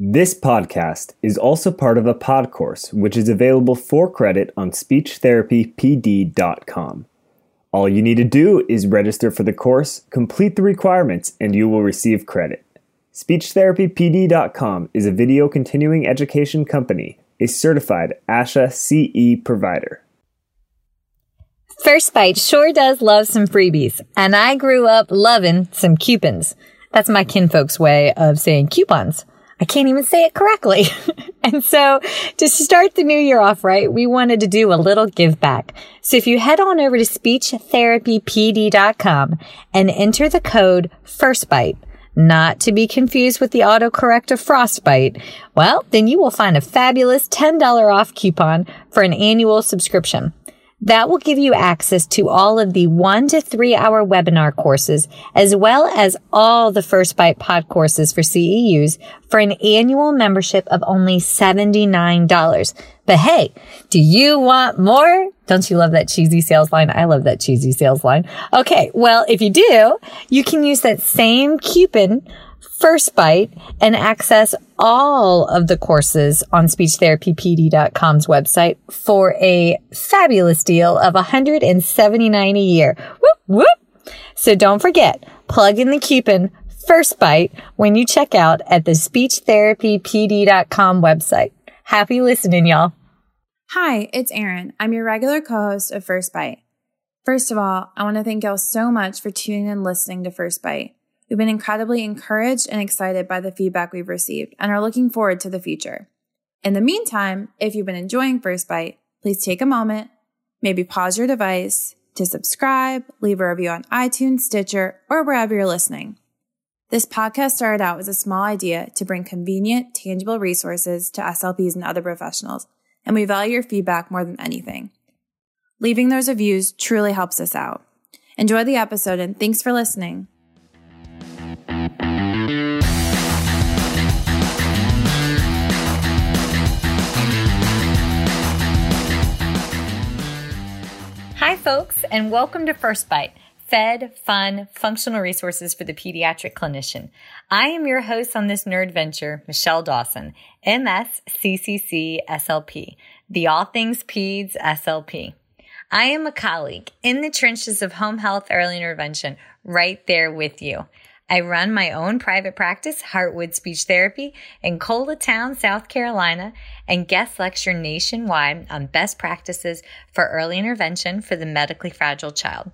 This podcast is also part of a pod course, which is available for credit on speechtherapypd.com. All you need to do is register for the course, complete the requirements, and you will receive credit. SpeechTherapyPD.com is a video continuing education company, a certified ASHA CE provider. First Bite sure does love some freebies, and I grew up loving some coupons. That's my kinfolk's way of saying coupons. I can't even say it correctly. and so to start the new year off right, we wanted to do a little give back. So if you head on over to speechtherapypd.com and enter the code FIRSTBITE, not to be confused with the autocorrect of frostbite, well, then you will find a fabulous $10 off coupon for an annual subscription. That will give you access to all of the one to three hour webinar courses, as well as all the First Bite pod courses for CEUs for an annual membership of only $79. But hey, do you want more? Don't you love that cheesy sales line? I love that cheesy sales line. Okay. Well, if you do, you can use that same coupon First Bite and access all of the courses on speechtherapypd.com's website for a fabulous deal of 179 a year. Whoop, whoop. So don't forget, plug in the coupon First Bite when you check out at the speechtherapypd.com website. Happy listening, y'all. Hi, it's Erin. I'm your regular co-host of First Bite. First of all, I want to thank y'all so much for tuning in and listening to First Bite. We've been incredibly encouraged and excited by the feedback we've received and are looking forward to the future. In the meantime, if you've been enjoying First Bite, please take a moment, maybe pause your device to subscribe, leave a review on iTunes, Stitcher, or wherever you're listening. This podcast started out as a small idea to bring convenient, tangible resources to SLPs and other professionals, and we value your feedback more than anything. Leaving those reviews truly helps us out. Enjoy the episode and thanks for listening. Folks, and welcome to First Bite. Fed, fun, functional resources for the pediatric clinician. I am your host on this nerd venture, Michelle Dawson, MS CCC SLP, the All Things Peds SLP. I am a colleague in the trenches of home health early intervention, right there with you. I run my own private practice, Heartwood Speech Therapy, in Town, South Carolina, and guest lecture nationwide on best practices for early intervention for the medically fragile child.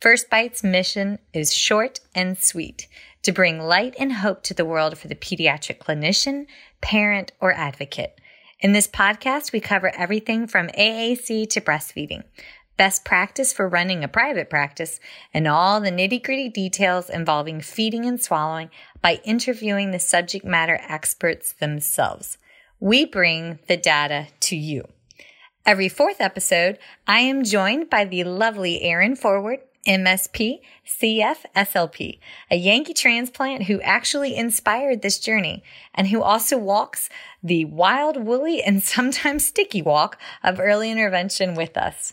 First Bite's mission is short and sweet to bring light and hope to the world for the pediatric clinician, parent, or advocate. In this podcast, we cover everything from AAC to breastfeeding best practice for running a private practice, and all the nitty gritty details involving feeding and swallowing by interviewing the subject matter experts themselves. We bring the data to you. Every fourth episode, I am joined by the lovely Erin Forward, MSP, CF, SLP, a Yankee transplant who actually inspired this journey and who also walks the wild, woolly, and sometimes sticky walk of early intervention with us.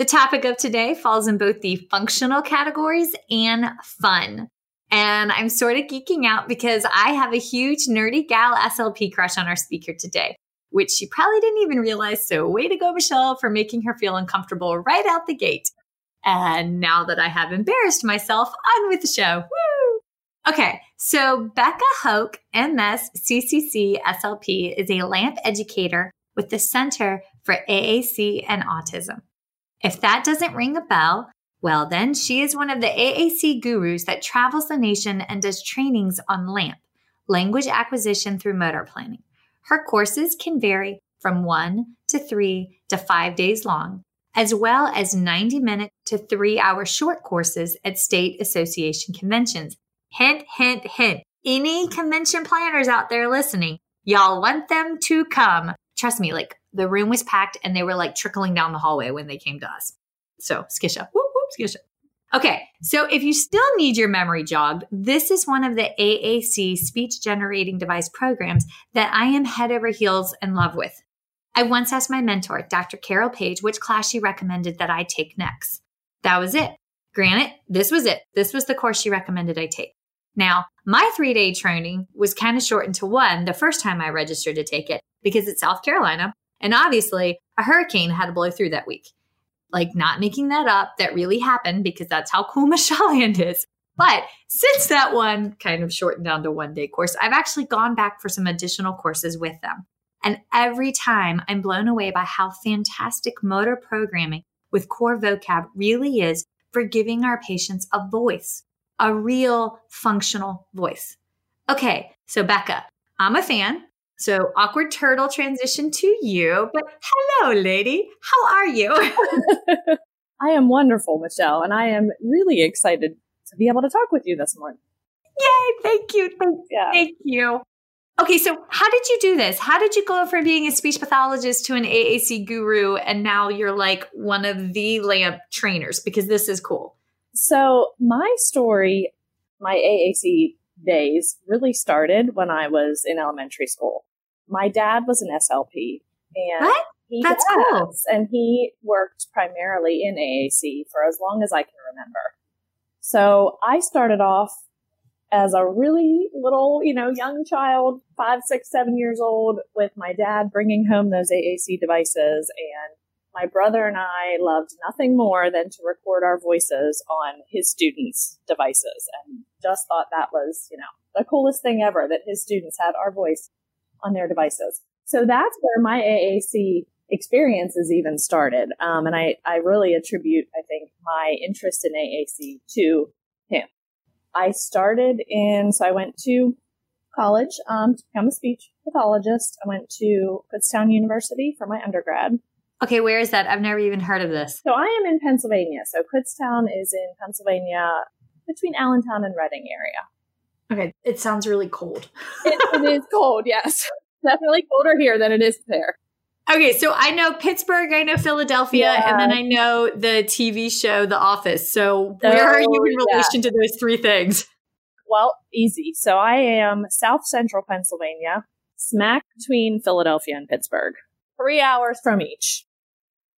The topic of today falls in both the functional categories and fun. And I'm sort of geeking out because I have a huge nerdy gal SLP crush on our speaker today, which she probably didn't even realize. So, way to go, Michelle, for making her feel uncomfortable right out the gate. And now that I have embarrassed myself, on with the show. Woo! Okay, so Becca Hoke, MS CCC SLP, is a LAMP educator with the Center for AAC and Autism. If that doesn't ring a bell, well, then she is one of the AAC gurus that travels the nation and does trainings on LAMP, language acquisition through motor planning. Her courses can vary from one to three to five days long, as well as 90 minute to three hour short courses at state association conventions. Hint, hint, hint. Any convention planners out there listening, Y'all want them to come. Trust me, like the room was packed and they were like trickling down the hallway when they came to us. So, skisha. Whoop, whoop, skisha. Okay, so if you still need your memory jogged, this is one of the AAC speech generating device programs that I am head over heels in love with. I once asked my mentor, Dr. Carol Page, which class she recommended that I take next. That was it. Granted, this was it. This was the course she recommended I take. Now, my three day training was kind of shortened to one the first time I registered to take it because it's South Carolina. And obviously, a hurricane had to blow through that week like not making that up. That really happened because that's how cool Michelle and is. But since that one kind of shortened down to one day course, I've actually gone back for some additional courses with them. And every time I'm blown away by how fantastic motor programming with core vocab really is for giving our patients a voice, a real functional voice. Okay, so Becca, I'm a fan. So awkward turtle transition to you, but hello, lady. How are you? I am wonderful, Michelle, and I am really excited to be able to talk with you this morning. Yay! Thank you. Thank, yeah. thank you. Okay, so how did you do this? How did you go from being a speech pathologist to an AAC guru and now you're like one of the LAMP trainers because this is cool? So, my story, my AAC days really started when I was in elementary school my dad was an SLP. And what? He That's cool. And he worked primarily in AAC for as long as I can remember. So I started off as a really little, you know, young child, five, six, seven years old, with my dad bringing home those AAC devices. And my brother and I loved nothing more than to record our voices on his students' devices and just thought that was, you know, the coolest thing ever that his students had our voice on their devices. So that's where my AAC experiences even started. Um, and I, I really attribute, I think, my interest in AAC to him. I started in, so I went to college um, to become a speech pathologist. I went to Kutztown University for my undergrad. Okay, where is that? I've never even heard of this. So I am in Pennsylvania. So Kutztown is in Pennsylvania between Allentown and Reading area. Okay, it sounds really cold. it, it is cold, yes. Definitely colder here than it is there. Okay, so I know Pittsburgh, I know Philadelphia, yeah. and then I know the TV show The Office. So where are you oh, in relation yeah. to those three things? Well, easy. So I am South Central Pennsylvania, smack between Philadelphia and Pittsburgh. Three hours from each.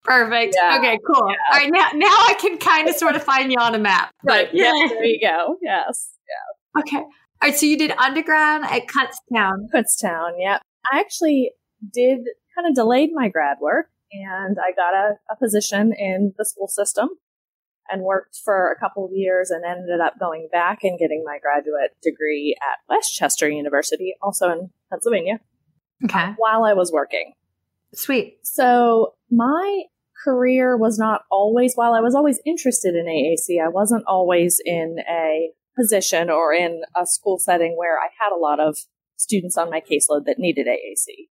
Perfect. Yeah. Okay, cool. All right, now now I can kind of sort of find you on a map. But yeah, there you go. Yes. Yeah. Okay. All right, so you did undergrad at Kutztown. Kutztown, yep. I actually did kind of delayed my grad work and I got a, a position in the school system and worked for a couple of years and ended up going back and getting my graduate degree at West Chester University, also in Pennsylvania. Okay. While I was working. Sweet. So my career was not always, while I was always interested in AAC, I wasn't always in a position or in a school setting where I had a lot of students on my caseload that needed AAC.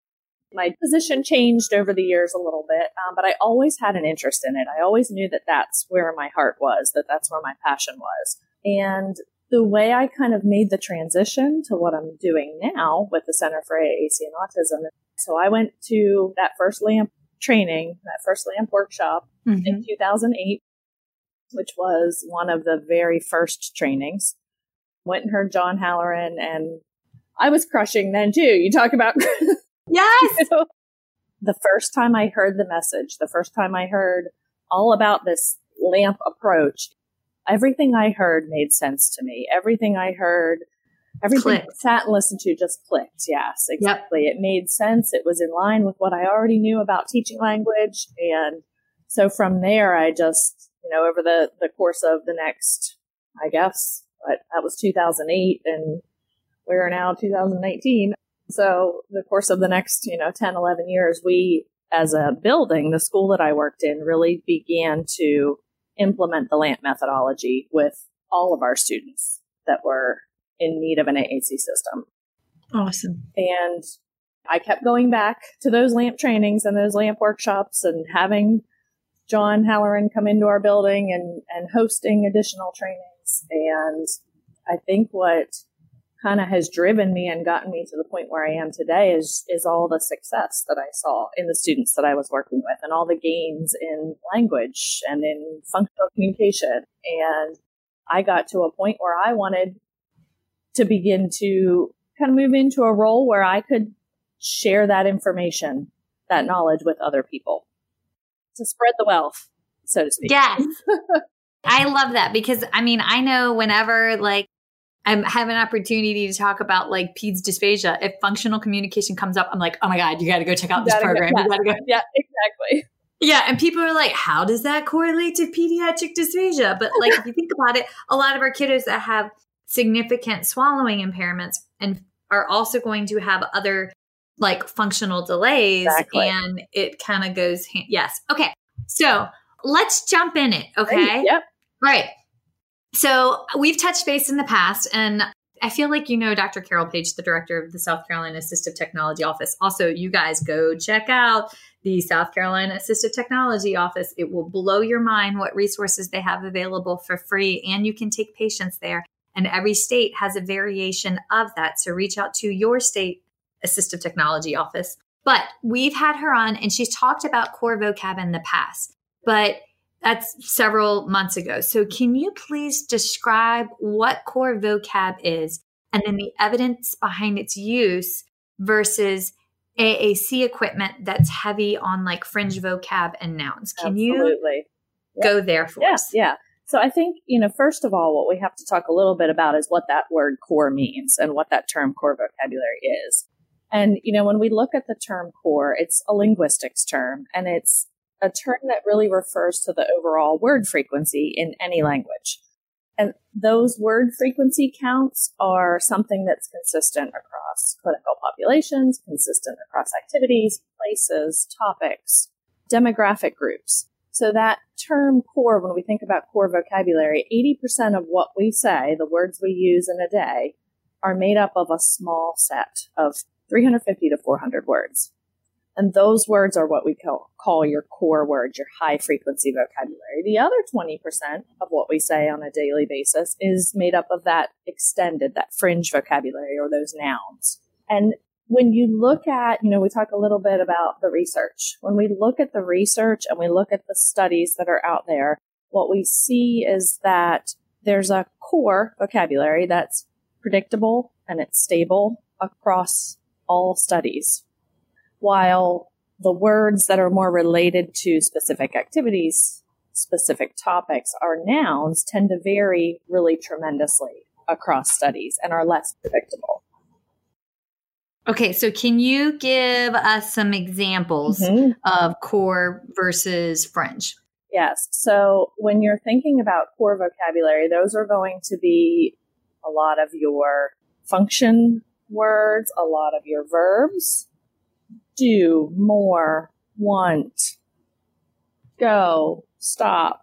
My position changed over the years a little bit, um, but I always had an interest in it. I always knew that that's where my heart was, that that's where my passion was. And the way I kind of made the transition to what I'm doing now with the Center for AAC and Autism. So I went to that first LAMP training, that first LAMP workshop mm-hmm. in 2008 which was one of the very first trainings. Went and heard John Halloran, and I was crushing then too. You talk about yes. you know, the first time I heard the message, the first time I heard all about this lamp approach, everything I heard made sense to me. Everything I heard, everything I sat and listened to just clicked. Yes, exactly. Yep. It made sense. It was in line with what I already knew about teaching language. And so from there, I just you know, over the, the course of the next, I guess, but that was 2008 and we're now 2019. So the course of the next, you know, 10, 11 years, we, as a building, the school that I worked in really began to implement the LAMP methodology with all of our students that were in need of an AAC system. Awesome. And I kept going back to those LAMP trainings and those LAMP workshops and having John Halloran come into our building and, and hosting additional trainings. And I think what kind of has driven me and gotten me to the point where I am today is is all the success that I saw in the students that I was working with and all the gains in language and in functional communication and I got to a point where I wanted to begin to kind of move into a role where I could share that information, that knowledge with other people to spread the wealth, so to speak. Yes. I love that because I mean, I know whenever like I have an opportunity to talk about like PEDS dysphagia, if functional communication comes up, I'm like, oh my God, you got to go check out this program. Go, yeah. You got to go. Yeah, exactly. Yeah. And people are like, how does that correlate to pediatric dysphagia? But like, if you think about it, a lot of our kiddos that have significant swallowing impairments and are also going to have other like functional delays Exactly. and it kind of goes hand- yes. Okay so let's jump in it okay? Yep. right. So we've touched base in the past and i feel like you know dr carol page the director of the south carolina assistive technology office. Also you guys go check out the south carolina assistive technology office. It will blow your mind what resources they have available for free and you can take patients there. And every state has a variation of that. So reach out to your state assistive technology office. But we've had her on and she's talked about core vocab in the past, but that's several months ago. So can you please describe what core vocab is and then the evidence behind its use versus AAC equipment that's heavy on like fringe vocab and nouns? Can you Absolutely. go there for Yeah, us? yeah. So I think, you know, first of all, what we have to talk a little bit about is what that word core means and what that term core vocabulary is. And, you know, when we look at the term core, it's a linguistics term and it's a term that really refers to the overall word frequency in any language. And those word frequency counts are something that's consistent across clinical populations, consistent across activities, places, topics, demographic groups. So that term core, when we think about core vocabulary, 80% of what we say, the words we use in a day, are made up of a small set of 350 to 400 words. And those words are what we call, call your core words, your high frequency vocabulary. The other 20% of what we say on a daily basis is made up of that extended, that fringe vocabulary or those nouns. And when you look at, you know, we talk a little bit about the research. When we look at the research and we look at the studies that are out there, what we see is that there's a core vocabulary that's predictable and it's stable across all studies. While the words that are more related to specific activities, specific topics, our nouns tend to vary really tremendously across studies and are less predictable. Okay, so can you give us some examples Mhm. of core versus fringe? Yes. So when you're thinking about core vocabulary, those are going to be a lot of your function words, a lot of your verbs. Do, more, want, go, stop,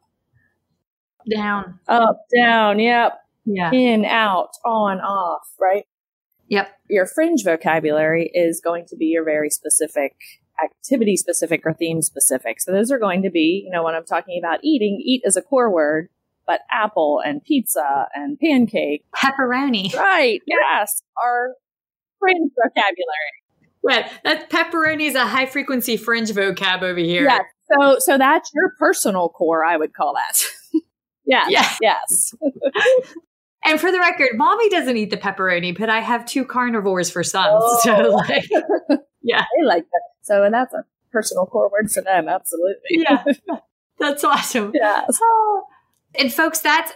Down. up, down, yep, Yeah. in, out, on, off, right? Yep. Your fringe vocabulary is going to be your very specific activity specific or theme specific. So those are going to be, you know, when I'm talking about eating, eat is a core word, but apple and pizza and pancake, Pepperoni. right? Yes, are fringe vocabulary. Yeah, that pepperoni is a high frequency fringe vocab over here. Yes. So, so that's your personal core. I would call that. yeah. Yeah. Yes. And for the record, mommy doesn't eat the pepperoni, but I have two carnivores for sons. Oh. So like Yeah. They like that. So, and that's a personal core word for them. Absolutely. Yeah. That's awesome. Yes. Ah. And folks, that's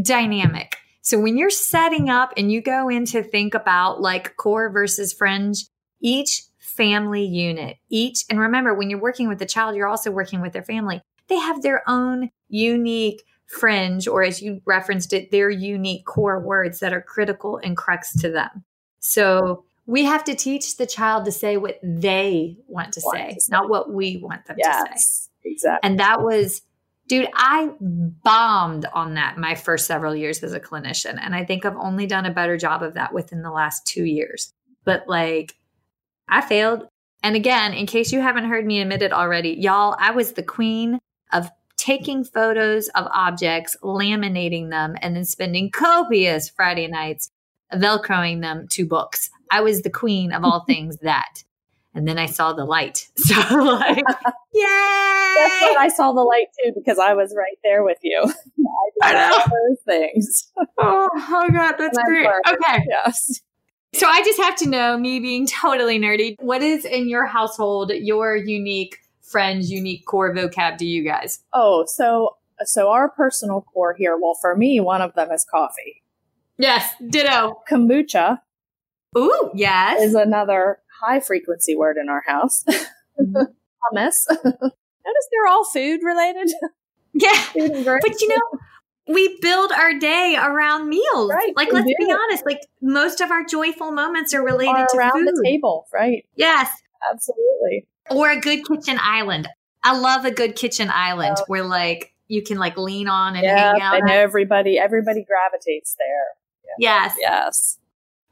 dynamic. So when you're setting up and you go in to think about like core versus fringe, each family unit, each, and remember when you're working with the child, you're also working with their family. They have their own unique fringe, or as you referenced it, their unique core words that are critical and crux to them. So we have to teach the child to say what they want to Want say, to say. not what we want them to say. Exactly. And that was, dude, I bombed on that my first several years as a clinician. And I think I've only done a better job of that within the last two years. But like, I failed. And again, in case you haven't heard me admit it already, y'all, I was the queen of taking photos of objects, laminating them, and then spending copious Friday nights velcroing them to books. I was the queen of all things that. And then I saw the light. So like, yay! That's when I saw the light too, because I was right there with you. I, I know those things. Oh, oh god, that's great. Okay. Yes. So I just have to know, me being totally nerdy, what is in your household your unique fringe, unique core vocab to you guys? Oh, so so our personal core here. Well, for me, one of them is coffee. Yes, ditto. Kombucha Ooh, yes. is another high frequency word in our house. Hummus. Notice they're all food related. yeah. Food. But you know, we build our day around meals. Right, like, let's be honest, like most of our joyful moments are related are to around food. the table, right? Yes. Absolutely. Or a good kitchen island. I love a good kitchen island Oh. where like you can like lean on and Yeah, hang out. and everybody everybody gravitates there. Yes. Yes.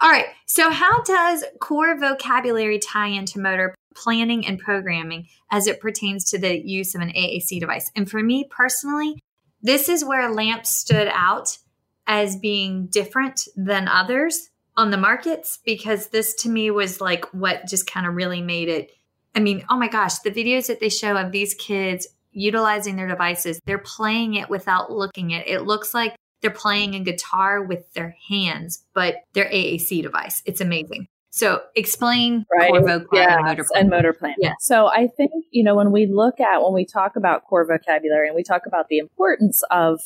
All right. So, how does core vocabulary tie into motor planning and programming as it pertains to the use of an AAC device? And for me personally, this is where LAMP stood out as being different than others on the markets because this to me was like what just kind of really made it. I mean, oh my gosh, the videos that they show of these kids utilizing their devices, they're playing it without looking at it. It looks like they're playing a guitar with their hands, but their AAC device. It's amazing. So explain Right. core voc Yes, and motor and planning. motor planning. Yeah. So I think, you know, when we look at, when we talk about core vocabulary and we talk about the importance of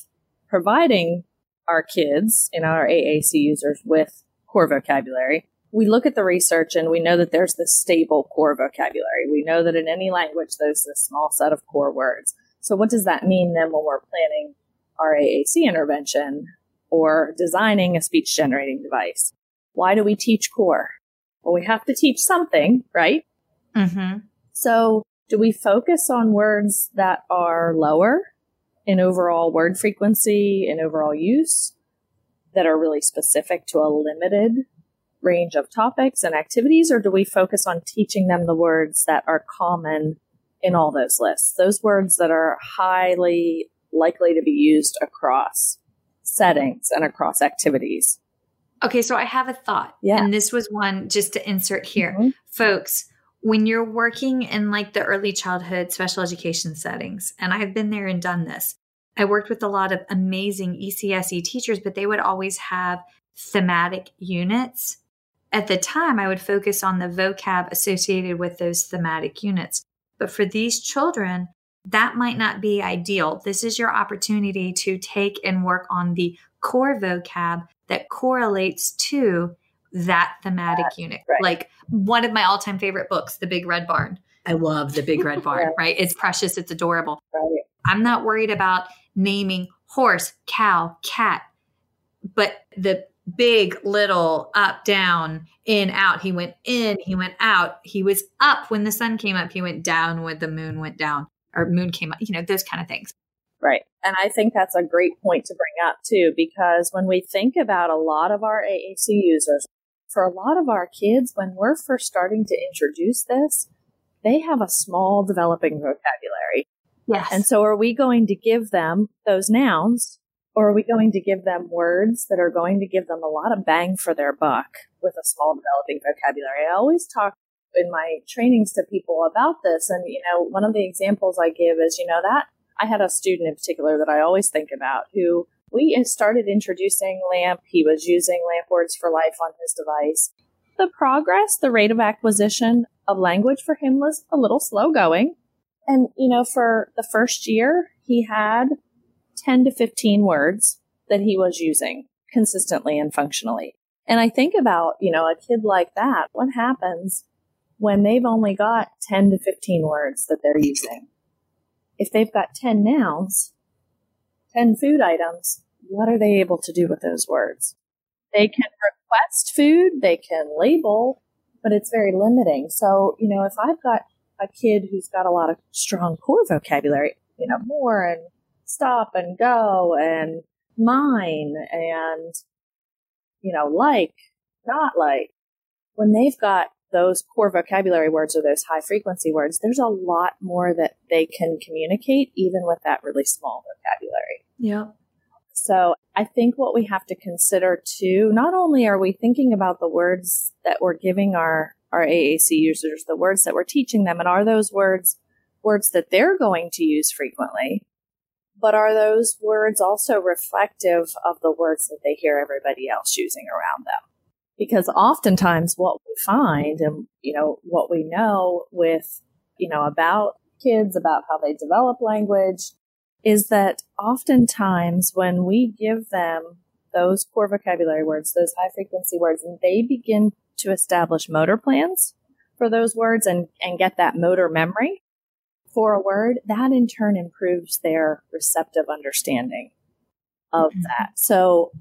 providing our kids and our AAC users with core vocabulary, we look at the research and we know that there's this stable core vocabulary. We know that in any language, there's this small set of core words. So what does that mean then when we're planning our AAC intervention or designing a speech generating device? Why do we teach core? Well, we have to teach something, right? Mm-hmm. So, do we focus on words that are lower in overall word frequency and overall use that are really specific to a limited range of topics and activities, or do we focus on teaching them the words that are common in all those lists? Those words that are highly likely to be used across settings and across activities. Okay, so I have a thought. Yeah. And this was one just to insert here. Mhm. Folks, when you're working in like the early childhood special education settings, and I've been there and done this, I worked with a lot of amazing ECSE teachers, but they would always have thematic units. At the time, I would focus on the vocab associated with those thematic units. But for these children, that might not be ideal. This is your opportunity to take and work on the core vocab that correlates to that thematic unit. right. Like one of my all time favorite books, The Big Red Barn. I love The Big Red Barn, Yeah. right? It's precious, it's adorable. Right. I'm not worried about naming horse, cow, cat, but the big, little, up, down, in, out. He went in, he went out. He was up when the sun came up, he went down when the moon went down, or moon came up, you know, those kind of things. Right. And I think that's a great point to bring up too, because when we think about a lot of our AAC users, for a lot of our kids, when we're first starting to introduce this, they have a small developing vocabulary. Yes. And so are we going to give them those nouns or are we going to give them words that are going to give them a lot of bang for their buck with a small developing vocabulary? I always talk in my trainings to people about this. And, you know, one of the examples I give is, you know, that I had a student in particular that I always think about who we started introducing LAMP. He was using LAMP Words for Life on his device. The progress, the rate of acquisition of language for him was a little slow going. And, you know, for the first year, he had 10 to 15 words that he was using consistently and functionally. And I think about, you know, a kid like that, what happens when they've only got 10 to 15 words that they're using? If they've got 10 nouns, 10 food items, what are they able to do with those words? They can request food, they can label, but it's very limiting. So, you know, if I've got a kid who's got a lot of strong core vocabulary, you know, more and stop and go and mine and, you know, like, not like, when they've got those core vocabulary words or those high frequency words, there's a lot more that they can communicate even with that really small vocabulary. Yeah. So I think what we have to consider too, not only are we thinking about the words that we're giving our, our AAC users, the words that we're teaching them, and are those words words that they're going to use frequently, but are those words also reflective of the words that they hear everybody else using around them? Because oftentimes what we find and, you know, what we know with, you know, about kids, about how they develop language, is that oftentimes when we give them those core vocabulary words, those high frequency words, and they begin to establish motor plans for those words and, and get that motor memory for a word, that in turn improves their receptive understanding of mm-hmm. that. So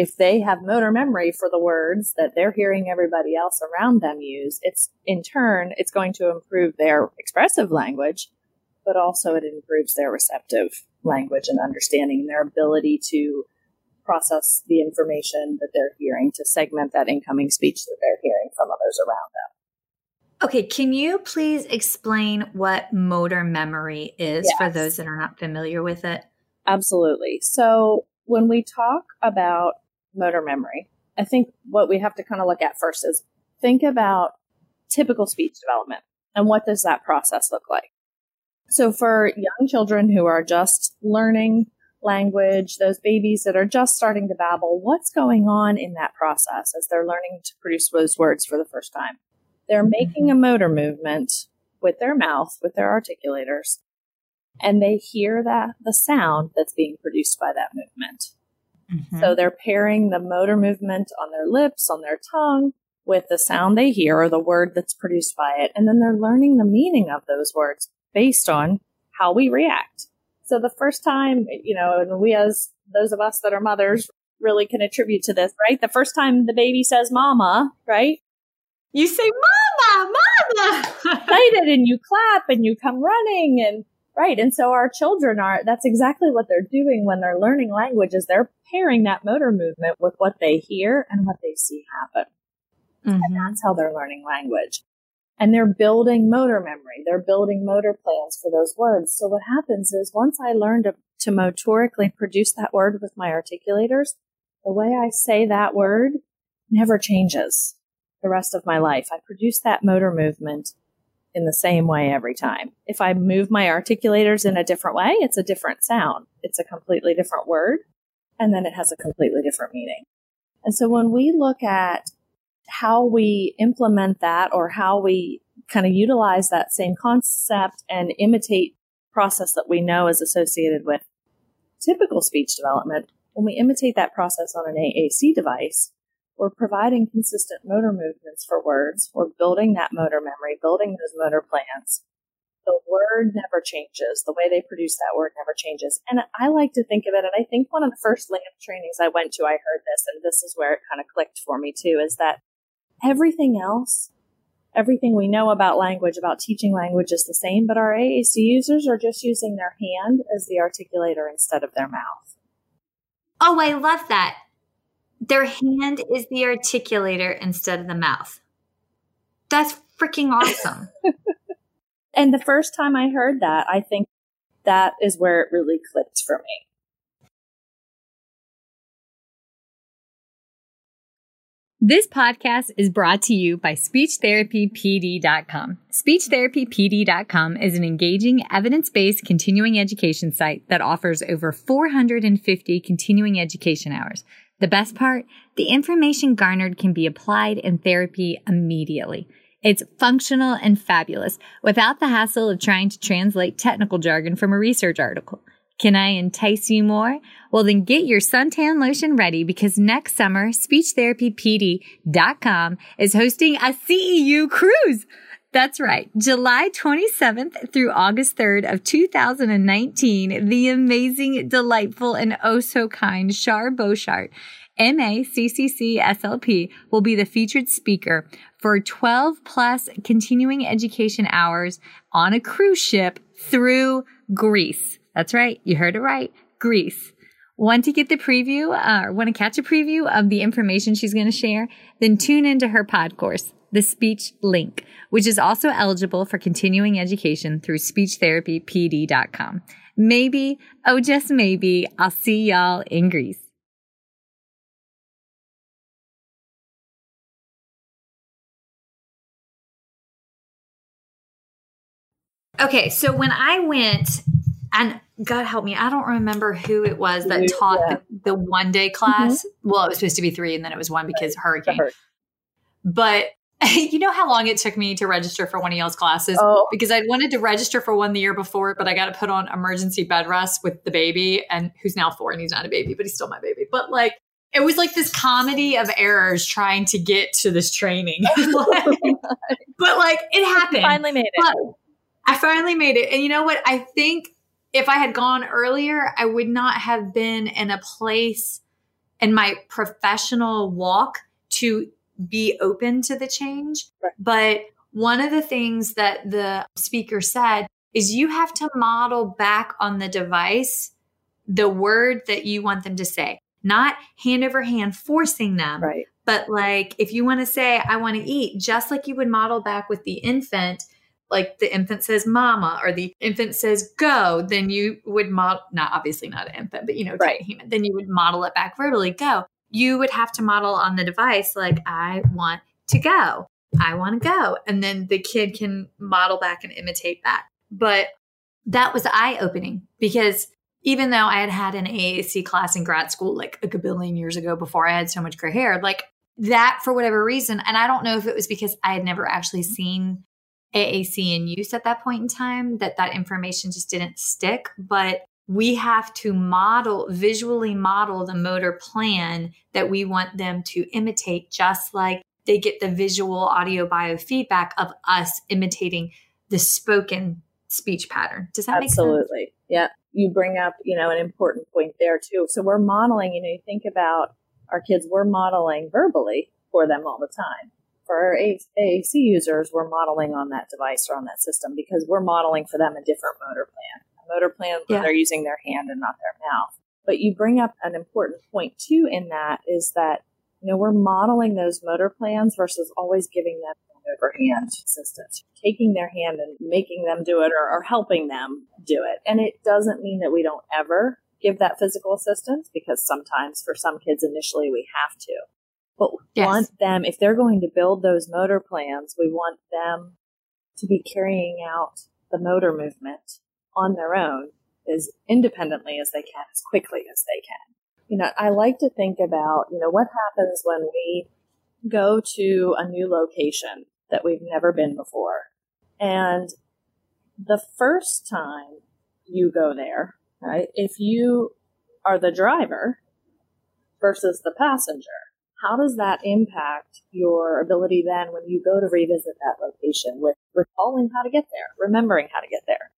if they have motor memory for the words that they're hearing everybody else around them use, it's in turn, it's going to improve their expressive language, but also it improves their receptive language and understanding and their ability to process the information that they're hearing to segment that incoming speech that they're hearing from others around them. Okay, can you please explain what motor memory is yes. for those that are not familiar with it? Absolutely. So, when we talk about motor memory, I think what we have to kind of look at first is think about typical speech development and what does that process look like? So for young children who are just learning language, those babies that are just starting to babble, what's going on in that process as they're learning to produce those words for the first time? They're making mm-hmm. a motor movement with their mouth, with their articulators, and they hear that the sound that's being produced by that movement. Mm-hmm. So they're pairing the motor movement on their lips, on their tongue, with the sound they hear or the word that's produced by it. And then they're learning the meaning of those words based on how we react. So the first time, you know, and we as those of us that are mothers really can attribute to this, right? The first time the baby says mama, right? You say mama, mama. excited and you clap and you come running and right. And so our children are, that's exactly what they're doing when they're learning language is they're pairing that motor movement with what they hear and what they see happen. Mm-hmm. And that's how they're learning language and they're building motor memory. They're building motor plans for those words. So what happens is once I learn to, to motorically produce that word with my articulators, the way I say that word never changes the rest of my life. I produce that motor movement in the same way every time. If I move my articulators in a different way, it's a different sound. It's a completely different word, and then it has a completely different meaning. And so when we look at how we implement that or how we kind of utilize that same concept and imitate process that we know is associated with typical speech development, when we imitate that process on an AAC device, we're providing consistent motor movements for words. We're building that motor memory, building those motor plans. The word never changes. The way they produce that word never changes. And I like to think of it, and I think one of the first LAMP trainings I went to, I heard this, and this is where it kind of clicked for me too, is that Everything else, everything we know about language, about teaching language is the same, but our AAC users are just using their hand as the articulator instead of their mouth. Oh, I love that. Their hand is the articulator instead of the mouth. That's freaking awesome. and the first time I heard that, I think that is where it really clicked for me. This podcast is brought to you by SpeechTherapyPD.com. SpeechTherapyPD.com is an engaging, evidence-based continuing education site that offers over 450 continuing education hours. The best part? The information garnered can be applied in therapy immediately. It's functional and fabulous without the hassle of trying to translate technical jargon from a research article. Can I entice you more? Well, then get your suntan lotion ready because next summer, SpeechTherapyPD.com is hosting a CEU cruise. That's right. July 27th through August 3rd of 2019, the amazing, delightful, and oh so kind Char Boshart, MACCC SLP, will be the featured speaker for 12 plus continuing education hours on a cruise ship through Greece. That's right. You heard it right. Greece. Want to get the preview uh, or want to catch a preview of the information she's going to share? Then tune into her pod course. The speech link, which is also eligible for continuing education through speechtherapypd.com. Maybe, oh, just maybe, I'll see y'all in Greece. Okay, so when I went, and God help me, I don't remember who it was that taught yeah. the, the, one day class. Mm-hmm. Well, it was supposed to be three, and then it was one because right. hurricane. But you know how long it took me to register for one of y'all's classes? Oh. Because I'd wanted to register for one the year before, but I got to put on emergency bed rest with the baby, and who's now four, and he's not a baby, but he's still my baby. But like, it was like this comedy of errors trying to get to this training. like, but like, it happened. You finally made it. But I finally made it. And you know what? I think if I had gone earlier, I would not have been in a place in my professional walk to be open to the change. Right. But one of the things that the speaker said is you have to model back on the device the word that you want them to say, not hand over hand forcing them. Right. But like if you want to say, I want to eat, just like you would model back with the infant, like the infant says mama or the infant says go, then you would model, not obviously not an infant, but you know, right. human, then you would model it back verbally, go. You would have to model on the device, like, I want to go. I want to go. And then the kid can model back and imitate back. But that was eye opening because even though I had had an AAC class in grad school like a billion years ago before I had so much gray hair, like that for whatever reason, and I don't know if it was because I had never actually seen AAC in use at that point in time that that information just didn't stick. But we have to model, visually model the motor plan that we want them to imitate, just like they get the visual audio biofeedback of us imitating the spoken speech pattern. Does that Absolutely. make sense? Absolutely. Yeah. You bring up, you know, an important point there too. So we're modeling, you know, you think about our kids, we're modeling verbally for them all the time for our AAC users, we're modeling on that device or on that system because we're modeling for them a different motor plan. Motor plans yeah. they're using their hand and not their mouth. But you bring up an important point too in that is that, you know, we're modeling those motor plans versus always giving them overhand assistance, taking their hand and making them do it or, or helping them do it. And it doesn't mean that we don't ever give that physical assistance because sometimes for some kids initially we have to but we yes. want them, if they're going to build those motor plans, we want them to be carrying out the motor movement on their own as independently as they can, as quickly as they can. You know, I like to think about, you know, what happens when we go to a new location that we've never been before. And the first time you go there, right, if you are the driver versus the passenger, how does that impact your ability then when you go to revisit that location with recalling how to get there, remembering how to get there?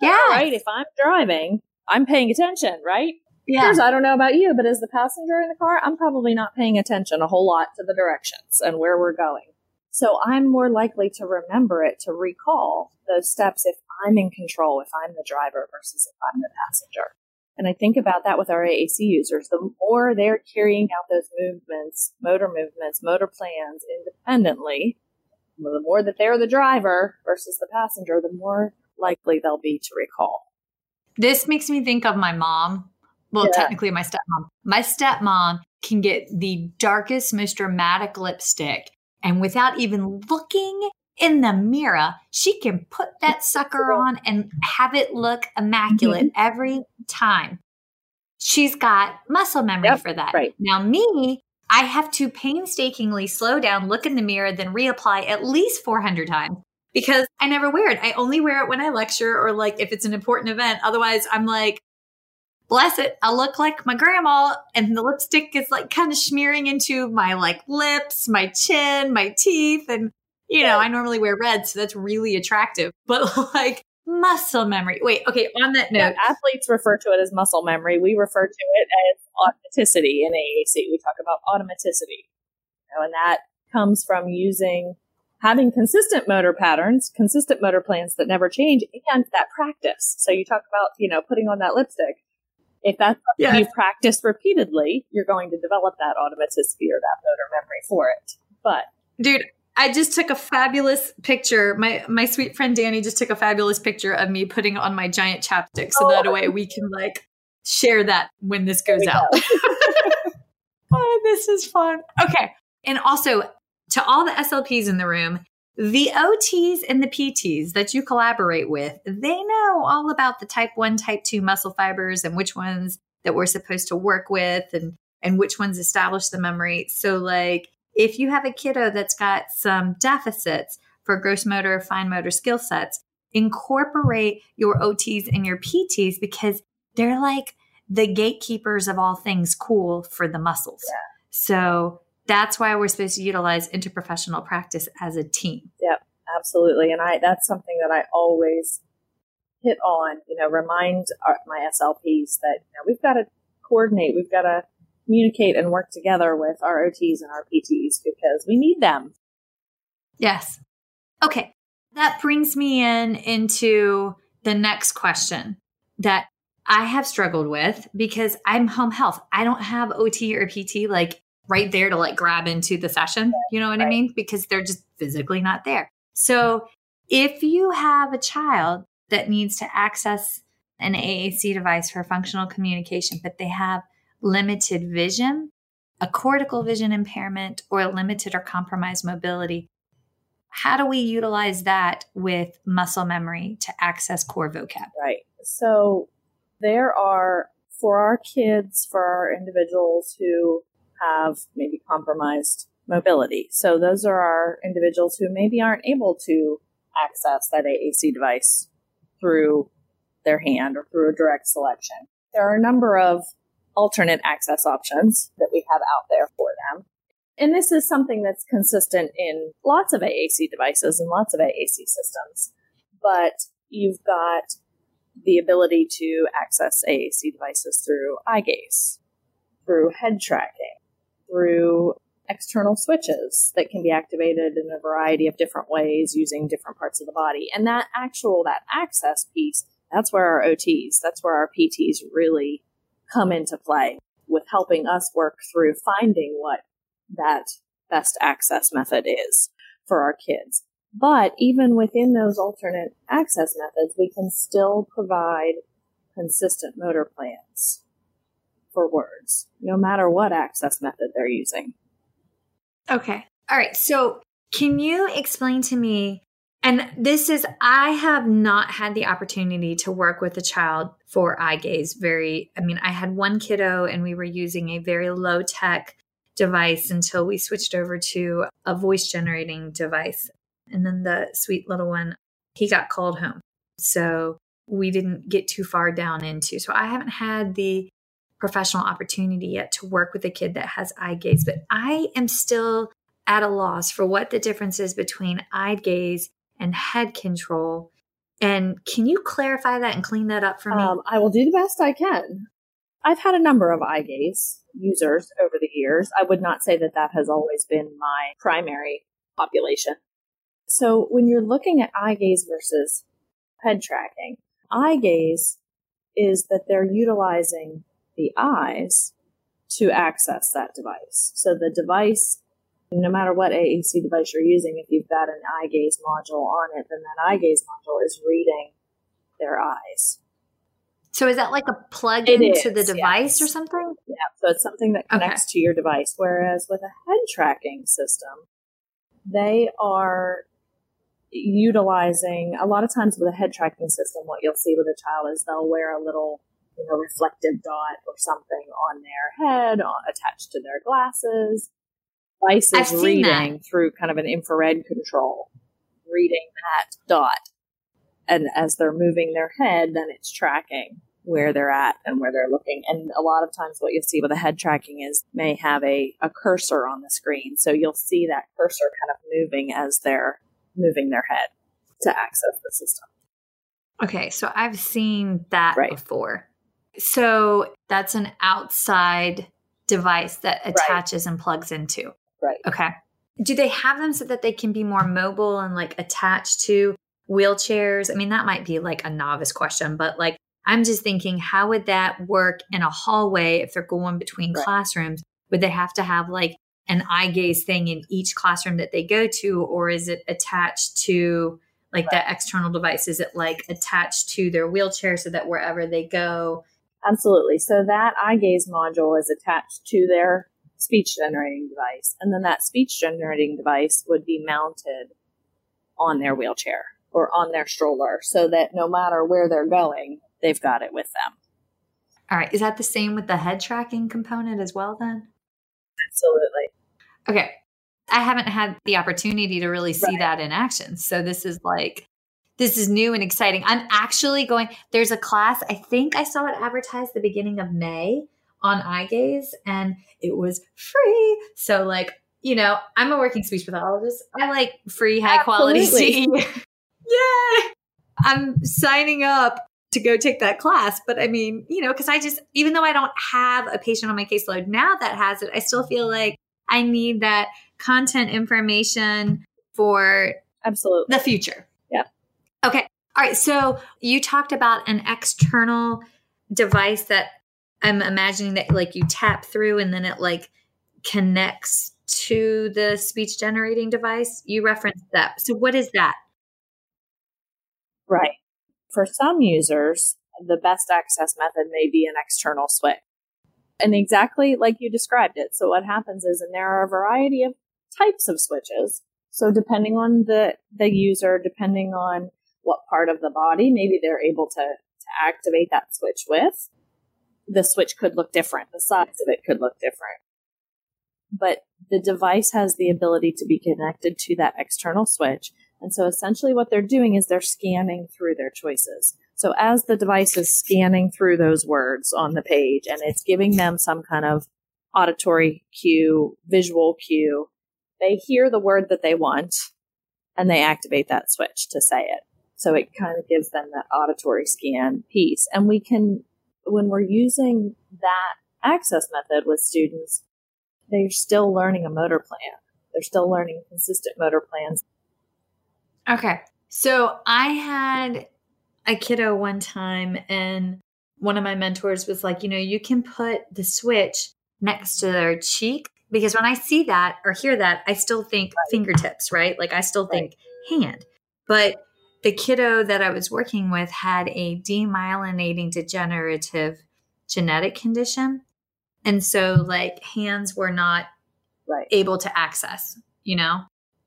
Yeah. Right. If I'm driving, I'm paying attention, right? Yeah. I don't know about you, but as the passenger in the car, I'm probably not paying attention a whole lot to the directions and where we're going. So I'm more likely to remember it, to recall those steps if I'm in control, if I'm the driver versus if I'm the passenger. And I think about that with our AAC users. The more they're carrying out those movements, motor movements, motor plans independently, the more that they're the driver versus the passenger, the more likely they'll be to recall. This makes me think of my mom. Well, yeah. technically, my stepmom. My stepmom can get the darkest, most dramatic lipstick, and without even looking in the mirror, she can put that sucker on and have it look immaculate mm-hmm. every time. She's got muscle memory yep, for that. Right. Now, me, I have to painstakingly slow down, look in the mirror, then reapply at least 400 times because I never wear it. I only wear it when I lecture or like if it's an important event. Otherwise, I'm like, bless it, I look like my grandma, and the lipstick is like kind of smearing into my like lips, my chin, my teeth, and you know, I normally wear red, so that's really attractive. But like muscle memory. Wait, okay, on that note. Yeah, athletes refer to it as muscle memory. We refer to it as automaticity in AAC. We talk about automaticity. You know, and that comes from using having consistent motor patterns, consistent motor plans that never change, and that practice. So you talk about, you know, putting on that lipstick. If that's something yes. you practice repeatedly, you're going to develop that automaticity or that motor memory for it. But dude, I just took a fabulous picture. My my sweet friend Danny just took a fabulous picture of me putting on my giant chapstick, so oh. that way we can like share that when this goes out. Go. oh, this is fun. Okay, and also to all the SLPs in the room, the OTs and the PTs that you collaborate with, they know all about the type 1, type 2 muscle fibers and which ones that we're supposed to work with and and which ones establish the memory. So like if you have a kiddo that's got some deficits for gross motor, fine motor skill sets, incorporate your OTs and your PTs because they're like the gatekeepers of all things cool for the muscles. Yeah. So that's why we're supposed to utilize interprofessional practice as a team. Yep, absolutely. And I that's something that I always hit on, you know, remind our, my SLPs that you know, we've got to coordinate, we've got to communicate and work together with our OTs and our PTs because we need them. Yes. Okay. That brings me in into the next question that I have struggled with because I'm home health. I don't have OT or PT like right there to like grab into the session. You know what right. I mean? Because they're just physically not there. So if you have a child that needs to access an AAC device for functional communication, but they have limited vision, a cortical vision impairment, or limited or compromised mobility, how do we utilize that with muscle memory to access core vocab? Right. So there are, for our kids, for our individuals who have maybe compromised mobility. So those are our individuals who maybe aren't able to access that AAC device through their hand or through a direct selection. There are a number of alternate access options that we have out there for them. And this is something that's consistent in lots of AAC devices and lots of AAC systems. But you've got the ability to access AAC devices through eye gaze, through head tracking, through external switches that can be activated in a variety of different ways using different parts of the body. And that actual, that access piece, that's where our OTs, that's where our PTs really come into play with helping us work through finding what that best access method is for our kids. But even within those alternate access methods, we can still provide consistent motor plans for words, no matter what access method they're using. Okay. All right. So, can you explain to me? And this is, I have not had the opportunity to work with a child for eye gaze very, I mean, I had one kiddo and we were using a very low tech device until we switched over to a voice generating device. And then the sweet little one, he got called home. So we didn't get too far down into. So I haven't had the professional opportunity yet to work with a kid that has eye gaze, but I am still at a loss for what the difference is between eye gaze and head control. And can you clarify that and clean that up for me? Um, I will do the best I can. I've had a number of eye gaze users over the years. I would not say that that has always been my primary population. So when you're looking at eye gaze versus head tracking, eye gaze is that they're utilizing the eyes to access that device. So the device, no matter what AAC device you're using, if you've got an eye gaze module on it, then that eye gaze module is reading their eyes. So is that like a plug it into is, the device yes. or something? Yeah. So it's something that connects okay. to your device. Whereas with a head tracking system, they are utilizing a lot of times with a head tracking system, what you'll see with a child is they'll wear a little you know, reflective dot or something on their head on, attached to their glasses. Device is reading that. through kind of an infrared control, reading that dot. And as they're moving their head, then it's tracking where they're at and where they're looking. And a lot of times what you'll see with a head tracking is may have a, a cursor on the screen. So you'll see that cursor kind of moving as they're moving their head to access the system. Okay, so I've seen that right. before. So that's an outside device that attaches right. and plugs into. Right. Okay. Do they have them so that they can be more mobile and like attached to wheelchairs? I mean, that might be like a novice question, but like I'm just thinking, how would that work in a hallway if they're going between right. classrooms? Would they have to have like an eye gaze thing in each classroom that they go to, or is it attached to like right. that external device? Is it like attached to their wheelchair so that wherever they go? Absolutely. So that eye gaze module is attached to their speech generating device. And then that speech generating device would be mounted on their wheelchair or on their stroller so that no matter where they're going, they've got it with them. All right. Is that the same with the head tracking component as well, then? Absolutely. Okay. I haven't had the opportunity to really see right. that in action. So this is like, this is new and exciting. I'm actually going, there's a class, I think I saw it advertised the beginning of May on eye gaze and it was free. So like, you know, I'm a working speech pathologist. I like free high Absolutely. quality. yeah. I'm signing up to go take that class. But I mean, you know, because I just, even though I don't have a patient on my caseload now that has it, I still feel like I need that content information for absolutely the future. Okay. All right. So you talked about an external device that I'm imagining that like you tap through and then it like connects to the speech generating device. You referenced that. So what is that? Right. For some users, the best access method may be an external switch. And exactly like you described it. So what happens is, and there are a variety of types of switches. So depending on the, the user, depending on what part of the body, maybe they're able to, to activate that switch with, the switch could look different. The size of it could look different. But the device has the ability to be connected to that external switch. And so essentially what they're doing is they're scanning through their choices. So as the device is scanning through those words on the page and it's giving them some kind of auditory cue, visual cue, they hear the word that they want and they activate that switch to say it. So it kind of gives them that auditory scan piece. And we can, when we're using that access method with students, they're still learning a motor plan. They're still learning consistent motor plans. Okay. So I had a kiddo one time and one of my mentors was like, you know, you can put the switch next to their cheek because when I see that or hear that, I still think right. fingertips, right? Like I still think hand. But the kiddo that I was working with had a demyelinating degenerative genetic condition. And so like hands were not right. able to access, you know?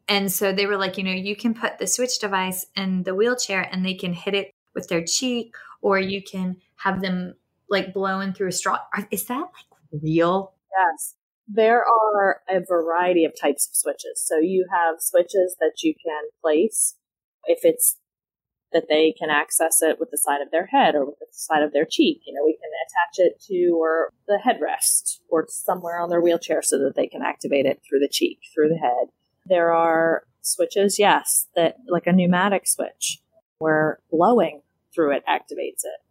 And so they were like, you know, you can put the switch device in the wheelchair and they can hit it with their cheek, or you can have them like blowing through a straw. Is that like real? Yes. There are a variety of types of switches. So you have switches that you can place if it's that they can access it with the side of their head or with the side of their cheek. You know, we can attach it to or the headrest or somewhere on their wheelchair so that they can activate it through the cheek, through the head. There are switches, yes, that like a pneumatic switch where blowing through it activates it.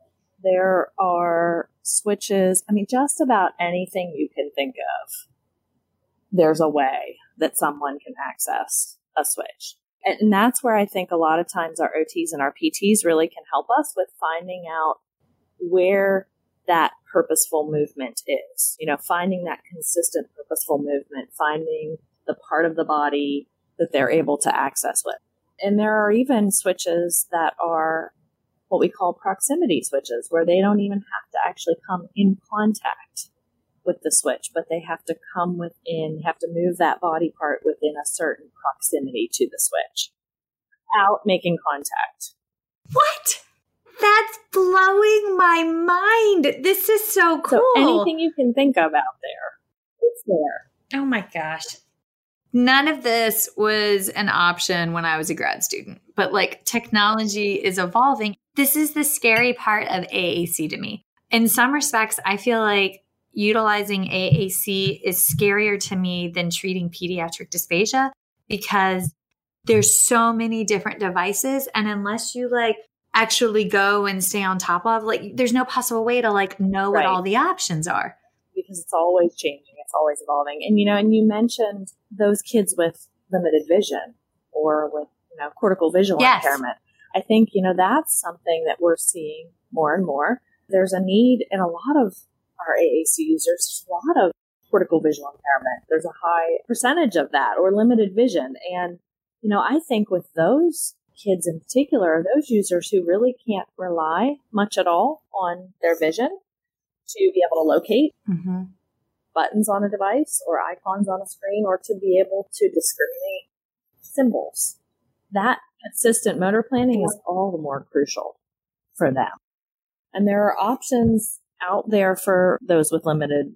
There are switches. I mean, just about anything you can think of. There's a way that someone can access a switch. And that's where I think a lot of times our OTs and our PTs really can help us with finding out where that purposeful movement is. You know, finding that consistent purposeful movement, finding the part of the body that they're able to access with. And there are even switches that are what we call proximity switches, where they don't even have to actually come in contact with the switch, but they have to come within, have to move that body part within a certain proximity to the switch out making contact. What? That's blowing my mind. This is so cool. So anything you can think of out there, it's there. Oh my gosh. None of this was an option when I was a grad student, but like technology is evolving. This is the scary part of AAC to me. In some respects, I feel like utilizing AAC is scarier to me than treating pediatric dysphagia because there's so many different devices. And unless you like actually go and stay on top of like there's no possible way to like know right. what all the options are. Because it's always changing. It's always evolving. And you know and you mentioned those kids with limited vision or with you know cortical visual yes. impairment. I think you know that's something that we're seeing more and more. There's a need in a lot of our AAC users, a lot of cortical visual impairment. There's a high percentage of that or limited vision. And, you know, I think with those kids in particular, those users who really can't rely much at all on their vision to be able to locate mm-hmm. buttons on a device or icons on a screen or to be able to discriminate symbols. That consistent motor planning is all the more crucial for them. And there are options out there for those with limited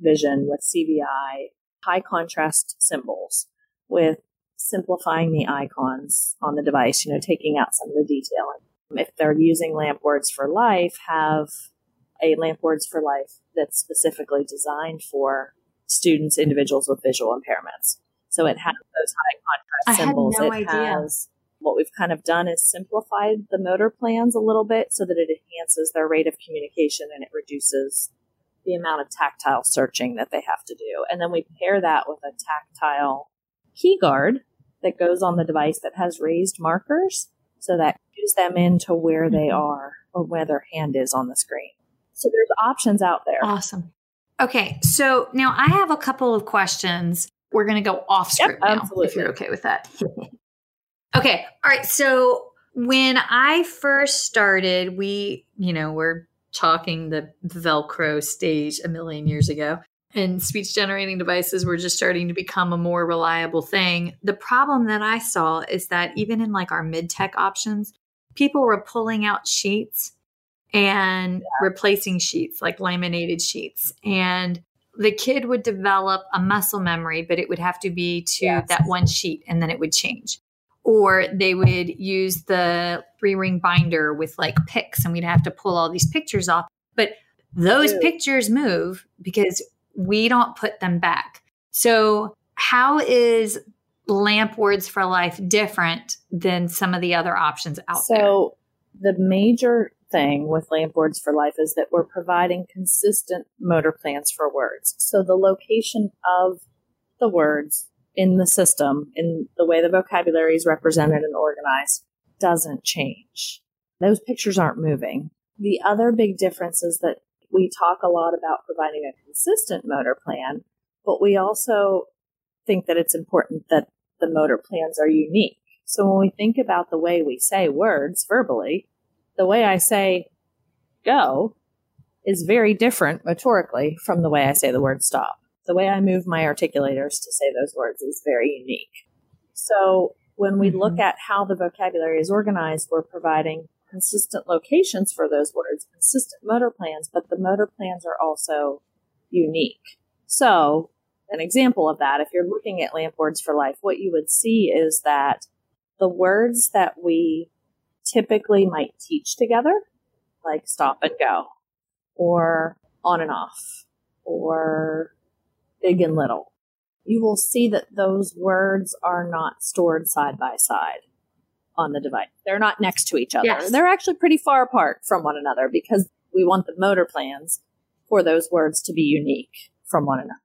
vision with CVI, high contrast symbols, with simplifying the icons on the device, you know, taking out some of the detail. If they're using Lamp Words for Life, have a Lamp Words for Life that's specifically designed for students, individuals with visual impairments. So it has those high contrast symbols. Had No it idea. has what we've kind of done is simplified the motor plans a little bit so that it enhances their rate of communication and it reduces the amount of tactile searching that they have to do. And then we pair that with a tactile key guard that goes on the device that has raised markers so that cues them into where they mm-hmm. are or where their hand is on the screen. So there's options out there. Awesome. Okay, so now I have a couple of questions. We're going to go off script yep, now, if you're okay with that. okay, all right. So when I first started, we, you know, we're talking the Velcro stage a million years ago and speech generating devices were just starting to become a more reliable thing. The problem that I saw is that even in like our mid tech options, people were pulling out sheets and yeah. replacing sheets, like laminated sheets. And the kid would develop a muscle memory, but it would have to be to yes. that one sheet and then it would change. Or they would use the three ring binder with like pics and we'd have to pull all these pictures off. But those Ew. pictures move because we don't put them back. So, how is Lamp Words for Life different than some of the other options out so, there? So, the major thing with Lamp Words for Life is that we're providing consistent motor plans for words. So, the location of the words in the system, in the way the vocabulary is represented and organized, doesn't change. Those pictures aren't moving. The other big difference is that we talk a lot about providing a consistent motor plan, but we also think that it's important that the motor plans are unique. So when we think about the way we say words verbally, the way I say go is very different motorically from the way I say the word stop. The way I move my articulators to say those words is very unique. So when we mm-hmm. look at how the vocabulary is organized, we're providing consistent locations for those words, consistent motor plans, but the motor plans are also unique. So, an example of that, if you're looking at Lamp Words for Life, what you would see is that the words that we typically might teach together, like stop and go, or on and off, or big and little, you will see that those words are not stored side by side on the device. They're not next to each other. Yes. They're actually pretty far apart from one another because we want the motor plans for those words to be unique from one another.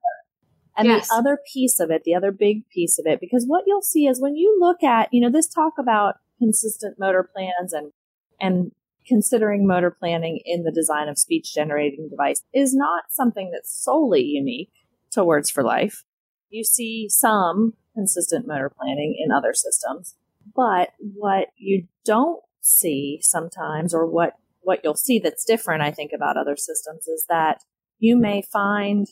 And yes. the other piece of it, the other big piece of it, because what you'll see is when you look at, you know, this talk about consistent motor plans and, and considering motor planning in the design of speech generating device is not something that's solely unique to Words for Life. You see some consistent motor planning in other systems. But what you don't see sometimes, or what, what you'll see that's different, I think, about other systems is that you may find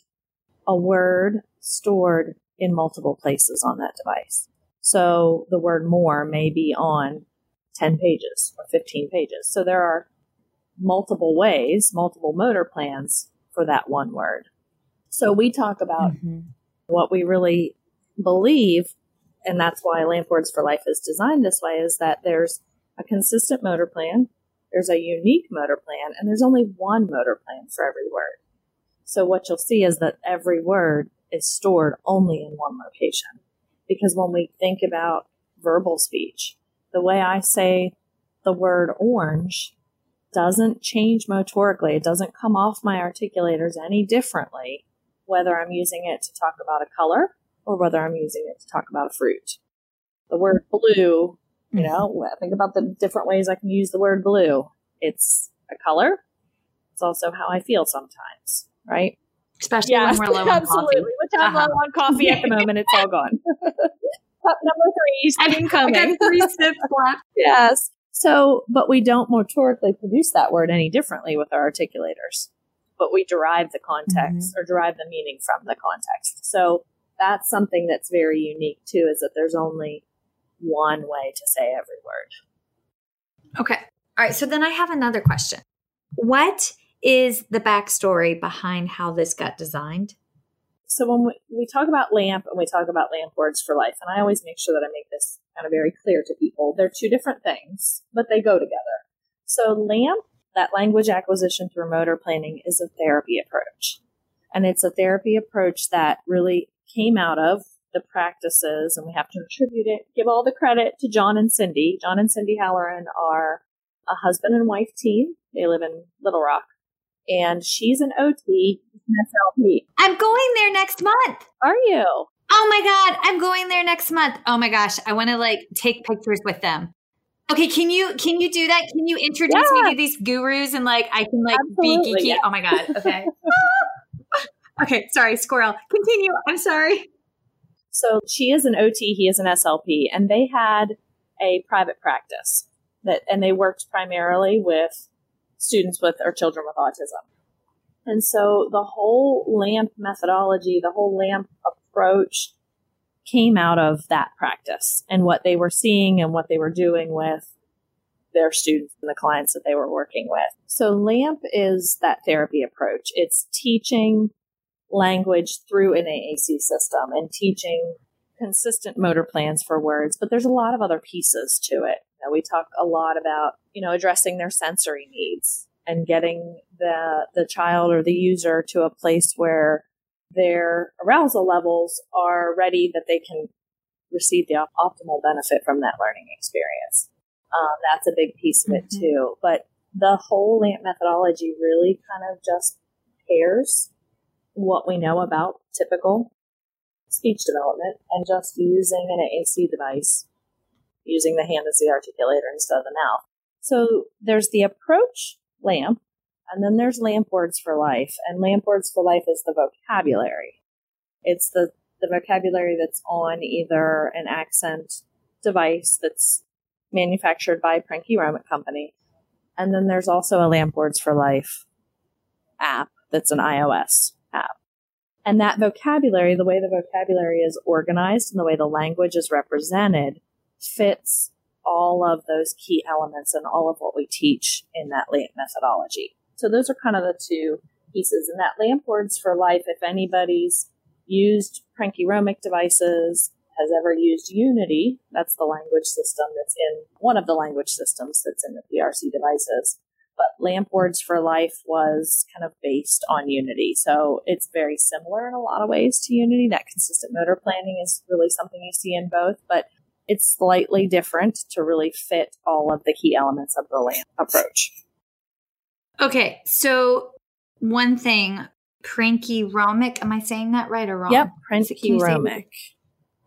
a word stored in multiple places on that device. So the word more may be on 10 pages or 15 pages. So there are multiple ways, multiple motor plans for that one word. So we talk about mm-hmm. what we really believe and that's why Lamp Words for Life is designed this way is that there's a consistent motor plan, there's a unique motor plan, and there's only one motor plan for every word. So what you'll see is that every word is stored only in one location. Because when we think about verbal speech, the way I say the word orange doesn't change motorically. It doesn't come off my articulators any differently, whether I'm using it to talk about a color or whether I'm using it to talk about a fruit. The word blue, you know, mm-hmm. think about the different ways I can use the word blue. It's a color. It's also how I feel sometimes, right? especially when we're low absolutely. on coffee. Which I'm Uh-huh. low on coffee at the moment. It's all gone. Cup number three is I soon coming. got three sips left. yes. So, but we don't motorically produce that word any differently with our articulators, but we derive the context mm-hmm. or derive the meaning from the context. So that's something that's very unique too, is that there's only one way to say every word. Okay. All right. So then I have another question. What is the backstory behind how this got designed? So when we, we talk about LAMP and we talk about LAMP words for life, and I always make sure that I make this kind of very clear to people, they're two different things, but they go together. So LAMP, that language acquisition through motor planning, is a therapy approach. And it's a therapy approach that really came out of the practices, and we have to attribute it, give all the credit to John and Cindy. John and Cindy Halloran are a husband and wife team. They live in Little Rock. And she's an OT, an SLP. I'm going there next month. Are you? Oh my God. I'm going there next month. Oh my gosh. I want to like take pictures with them. Okay, can you can you do that? Can you introduce Yeah. me to these gurus and like I can like Absolutely, be geeky? yeah. Oh my god. Okay. okay, sorry, squirrel. Continue. I'm sorry. So she is an OT, he is an SLP, and they had a private practice that, and they worked primarily with students with or children with autism. And so the whole LAMP methodology, the whole LAMP approach came out of that practice and what they were seeing and what they were doing with their students and the clients that they were working with. So LAMP is that therapy approach. It's teaching language through an AAC system and teaching consistent motor plans for words, but there's a lot of other pieces to it. We talk a lot about, you know, addressing their sensory needs and getting the the child or the user to a place where their arousal levels are ready that they can receive the op- optimal benefit from that learning experience. Um, that's a big piece of it Mhm. too. But the whole LAMP methodology really kind of just pairs what we know about typical speech development and just using an AAC device, using the hand as the articulator instead of the mouth. So there's the approach LAMP, and then there's LAMP words for life. And LAMP words for life is the vocabulary. It's the, the vocabulary that's on either an accent device that's manufactured by Prentke Romich Company. And then there's also a LAMP words for life app that's an iOS app. And that vocabulary, the way the vocabulary is organized and the way the language is represented, fits all of those key elements and all of what we teach in that LAMP methodology. So those are kind of the two pieces. And that LAMP words for life, if anybody's used Prentke Romich devices, has ever used Unity, that's the language system that's in one of the language systems that's in the PRC devices. But LAMP Words for Life was kind of based on Unity. So it's very similar in a lot of ways to Unity. That consistent motor planning is really something you see in both, but it's slightly different to really fit all of the key elements of the LAMP approach. Okay, so one thing, Prentke Romich, am I saying that right or wrong? Yep, Prentke Romich.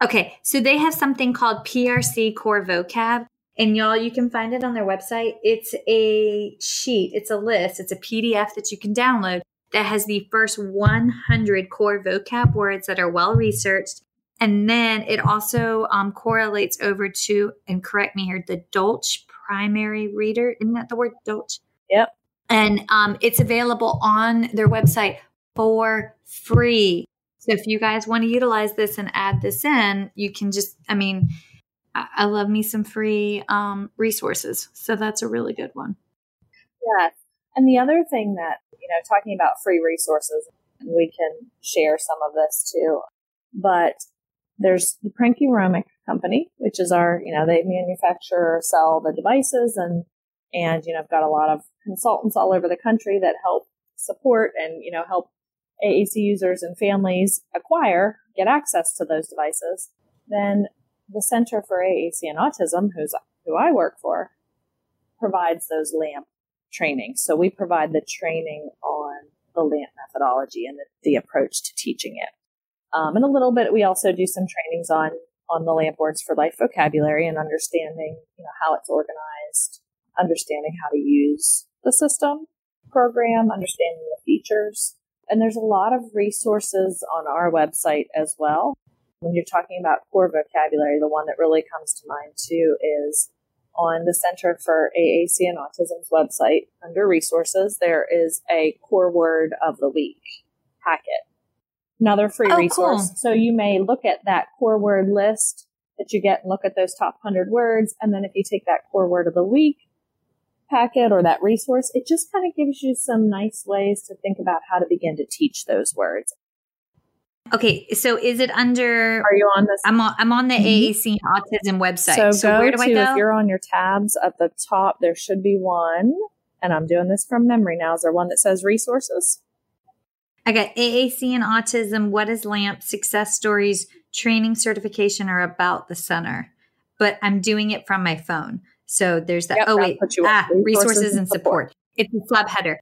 Okay, so they have something called PRC Core Vocab, and y'all, you can find it on their website. It's a sheet, it's a list, it's a PDF that you can download that has the first 100 core vocab words that are well researched. And then it also um, correlates over to, and correct me here, the Dolch primary reader. Isn't that the word Dolch? Yep. And um, it's available on their website for free. So if you guys want to utilize this and add this in, you can just, I mean, I, I love me some free um, resources. So that's a really good one. Yeah. And the other thing that, you know, talking about free resources, we can share some of this too, but there's the Prentke Romich company, which is our, you know, they manufacture or sell the devices and, and, you know, I've got a lot of consultants all over the country that help support and, you know, help AAC users and families acquire, get access to those devices. Then the Center for AAC and Autism, who's, who I work for, provides those LAMP training. So we provide the training on the LAMP methodology and the, the approach to teaching it. Um, and a little bit, we also do some trainings on on the LAMP words for life vocabulary and understanding, you know, how it's organized, understanding how to use the system program, understanding the features, And there's a lot of resources on our website as well. When you're talking about core vocabulary, the one that really comes to mind too is on the Center for AAC and Autism's website under resources, there is a core word of the week packet. Another free Oh, resource. cool. So you may look at that core word list that you get and look at those top 100 words. And then if you take that core word of the week packet or that resource, it just kind of gives you some nice ways to think about how to begin to teach those words. Okay, so is it under? Are you on this? I'm on. I'm on the Mhm. AAC Autism website. So, So, go where do to, I go? if you're on your tabs at the top, there should be one. And I'm doing this from memory now. Is there one that says resources? I got AAC and autism. What is LAMP? Success stories, training certification, or about the center. But I'm doing it from my phone. So there's that. Yep, oh wait, puts you on ah, resources resources and and support. It's a subheader.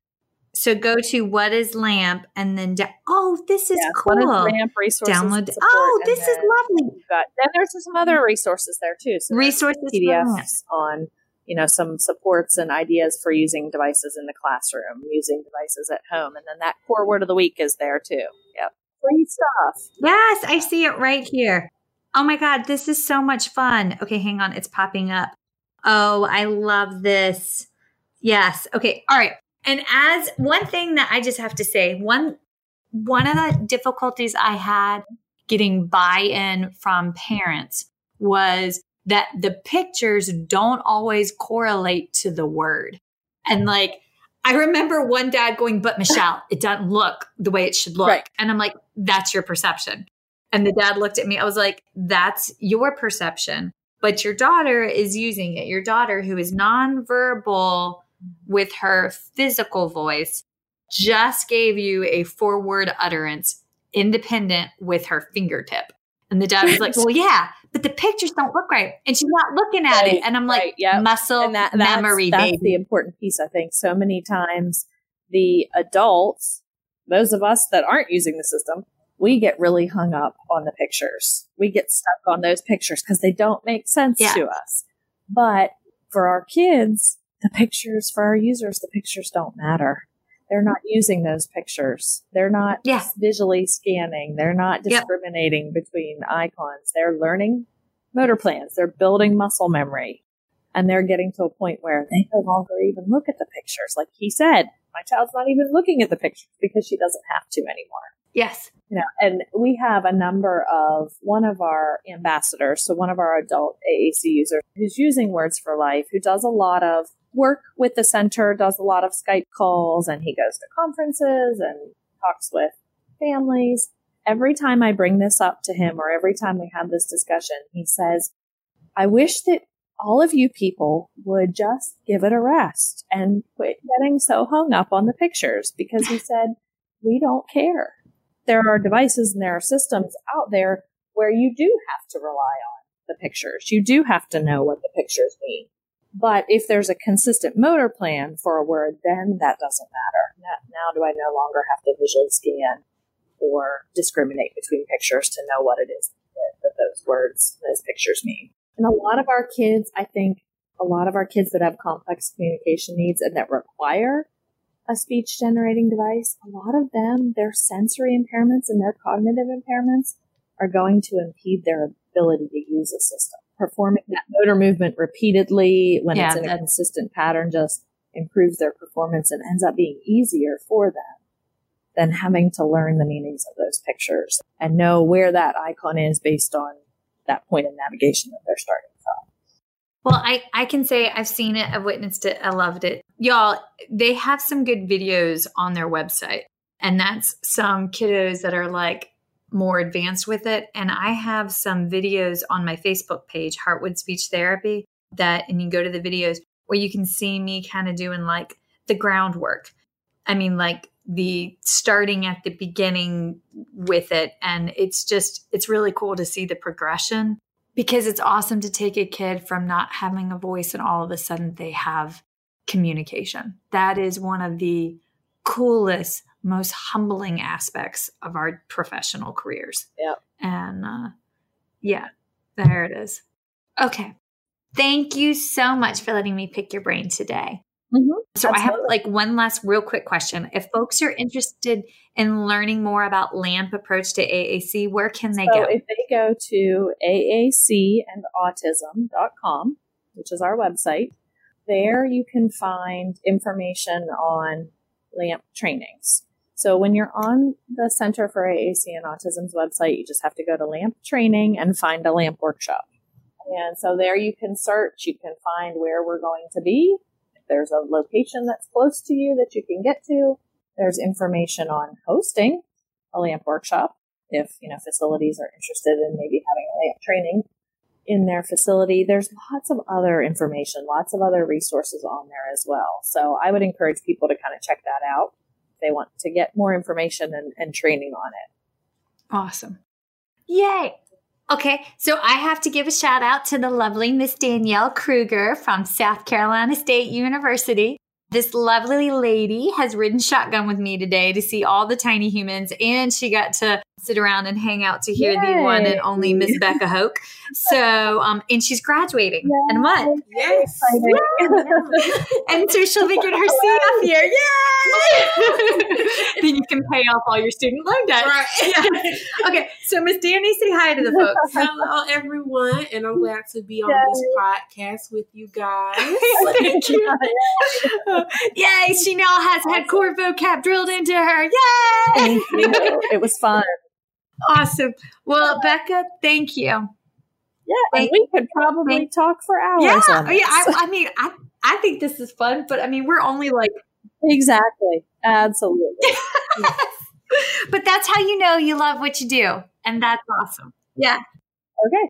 So go to what is LAMP and then da- oh, this is Yes, cool. One is ramp resources. Download. support, Oh, this is lovely. Got, then there's some other resources there too. So Resources PDFs on you know some supports and ideas for using devices in the classroom, using devices at home, and then that core word of the week is there too. Yep, free stuff. Yes, I see it right here. Oh my God, this is so much fun. Okay, hang on. It's popping up. Oh, I love this. Yes. Okay. All right. And as one thing that I just have to say, one one of the difficulties I had getting buy-in from parents was that the pictures don't always correlate to the word. And like I remember one dad going, but Michelle, it doesn't look the way it should look. Right. And I'm like, that's your perception. And the dad looked at me. I was like, that's your perception. But your daughter is using it. Your daughter, who is nonverbal with her physical voice, just gave you a forward utterance independent with her fingertip. And the dad was like, well, yeah, but the pictures don't look right. And she's not looking at Right, it. And I'm like, right, yep. muscle and that, that's, memory, that's baby. the important piece. I think so many times the adults, those of us that aren't using the system, we get really hung up on the pictures. We get stuck on those pictures because they don't make sense Yeah. to us. But for our kids, the pictures for our users, the pictures don't matter. They're not using those pictures. They're not Yeah. visually scanning. They're not Yep. discriminating between icons. They're learning motor plans. They're building muscle memory. And they're getting to a point where they no longer even look at the pictures. Like he said, my child's not even looking at the pictures because she doesn't have to anymore. Yes. You know, and we have a number of one of our ambassadors, so one of our adult AAC users who's using Words for Life, who does a lot of work with the center, does a lot of Skype calls, and he goes to conferences and talks with families. Every time I bring this up to him or every time we have this discussion, he says, I wish that all of you people would just give it a rest and quit getting so hung up on the pictures because he said, we don't care. There are devices and there are systems out there where you do have to rely on the pictures. You do have to know what the pictures mean. But if there's a consistent motor plan for a word, then that doesn't matter. Now, do I no longer have to visually scan or discriminate between pictures to know what it is that, that those words, those pictures mean? And a lot of our kids, I think, a lot of our kids that have complex communication needs and that require a speech generating device, a lot of them, their sensory impairments and their cognitive impairments are going to impede their ability to use a system. Performing that motor movement repeatedly when it's in a consistent pattern just improves their performance and ends up being easier for them than having to learn the meanings of those pictures and know where that icon is based on that point of navigation that they're starting. Well, I, I can say I've seen it, I've witnessed it, I loved it. Y'all, they have some good videos on their website, and that's some kiddos that are like more advanced with it. And I have some videos on my Facebook page, Heartwood Speech Therapy, that, and you go to the videos where you can see me kind of doing like the groundwork. I mean, like the starting at the beginning with it. And it's just, it's really cool to see the progression because it's awesome to take a kid from not having a voice and all of a sudden they have communication. That is one of the coolest, most humbling aspects of our professional careers. Yep. And uh, yeah, there it is. Okay. Thank you so much for letting me pick your brain today. Mm-hmm. So Absolutely. I have like one last real quick question. If folks are interested in learning more about LAMP approach to AAC, where can they so go? If they go to aacandautism.com, which is our website, there you can find information on LAMP trainings. So when you're on the Center for AAC and Autism's website, you just have to go to LAMP training and find a LAMP workshop. And so there you can search, you can find where we're going to be. If there's a location that's close to you that you can get to, there's information on hosting a LAMP workshop if, you know, facilities are interested in maybe having a LAMP training in their facility. There's lots of other information, lots of other resources on there as well. So I would encourage people to kind of check that out if they want to get more information and, and training on it. Awesome. Yay. Okay, so I have to give a shout out to the lovely Miss Danielle Kruger from South Carolina State University. This lovely lady has ridden shotgun with me today to see all the tiny humans, and she got to sit around and hang out to hear Yay. the one and only Miss Becca Hoke. So, um, and she's graduating Yay. in what? Yes. and so she'll be getting her CF year. Yay! then you can pay off all your student loan debt. Right. Yeah. Okay. So, Miss Danny, say hi to the folks. Hello, everyone, and I'm glad to be on this podcast with you guys. Thank you. Yay! She now has had core vocab drilled into her. Yay! It was fun. Awesome. Well, Becca, thank you. Yeah, thank, we could probably thank, talk for hours. Yeah, yeah. I, I, mean, I I think this is fun, but I mean, we're only like exactly, absolutely. but that's how you know you love what you do, and that's awesome. Yeah. Okay.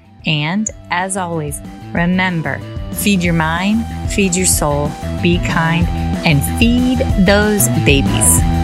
And as always, remember feed your mind, feed your soul, be kind, and feed those babies.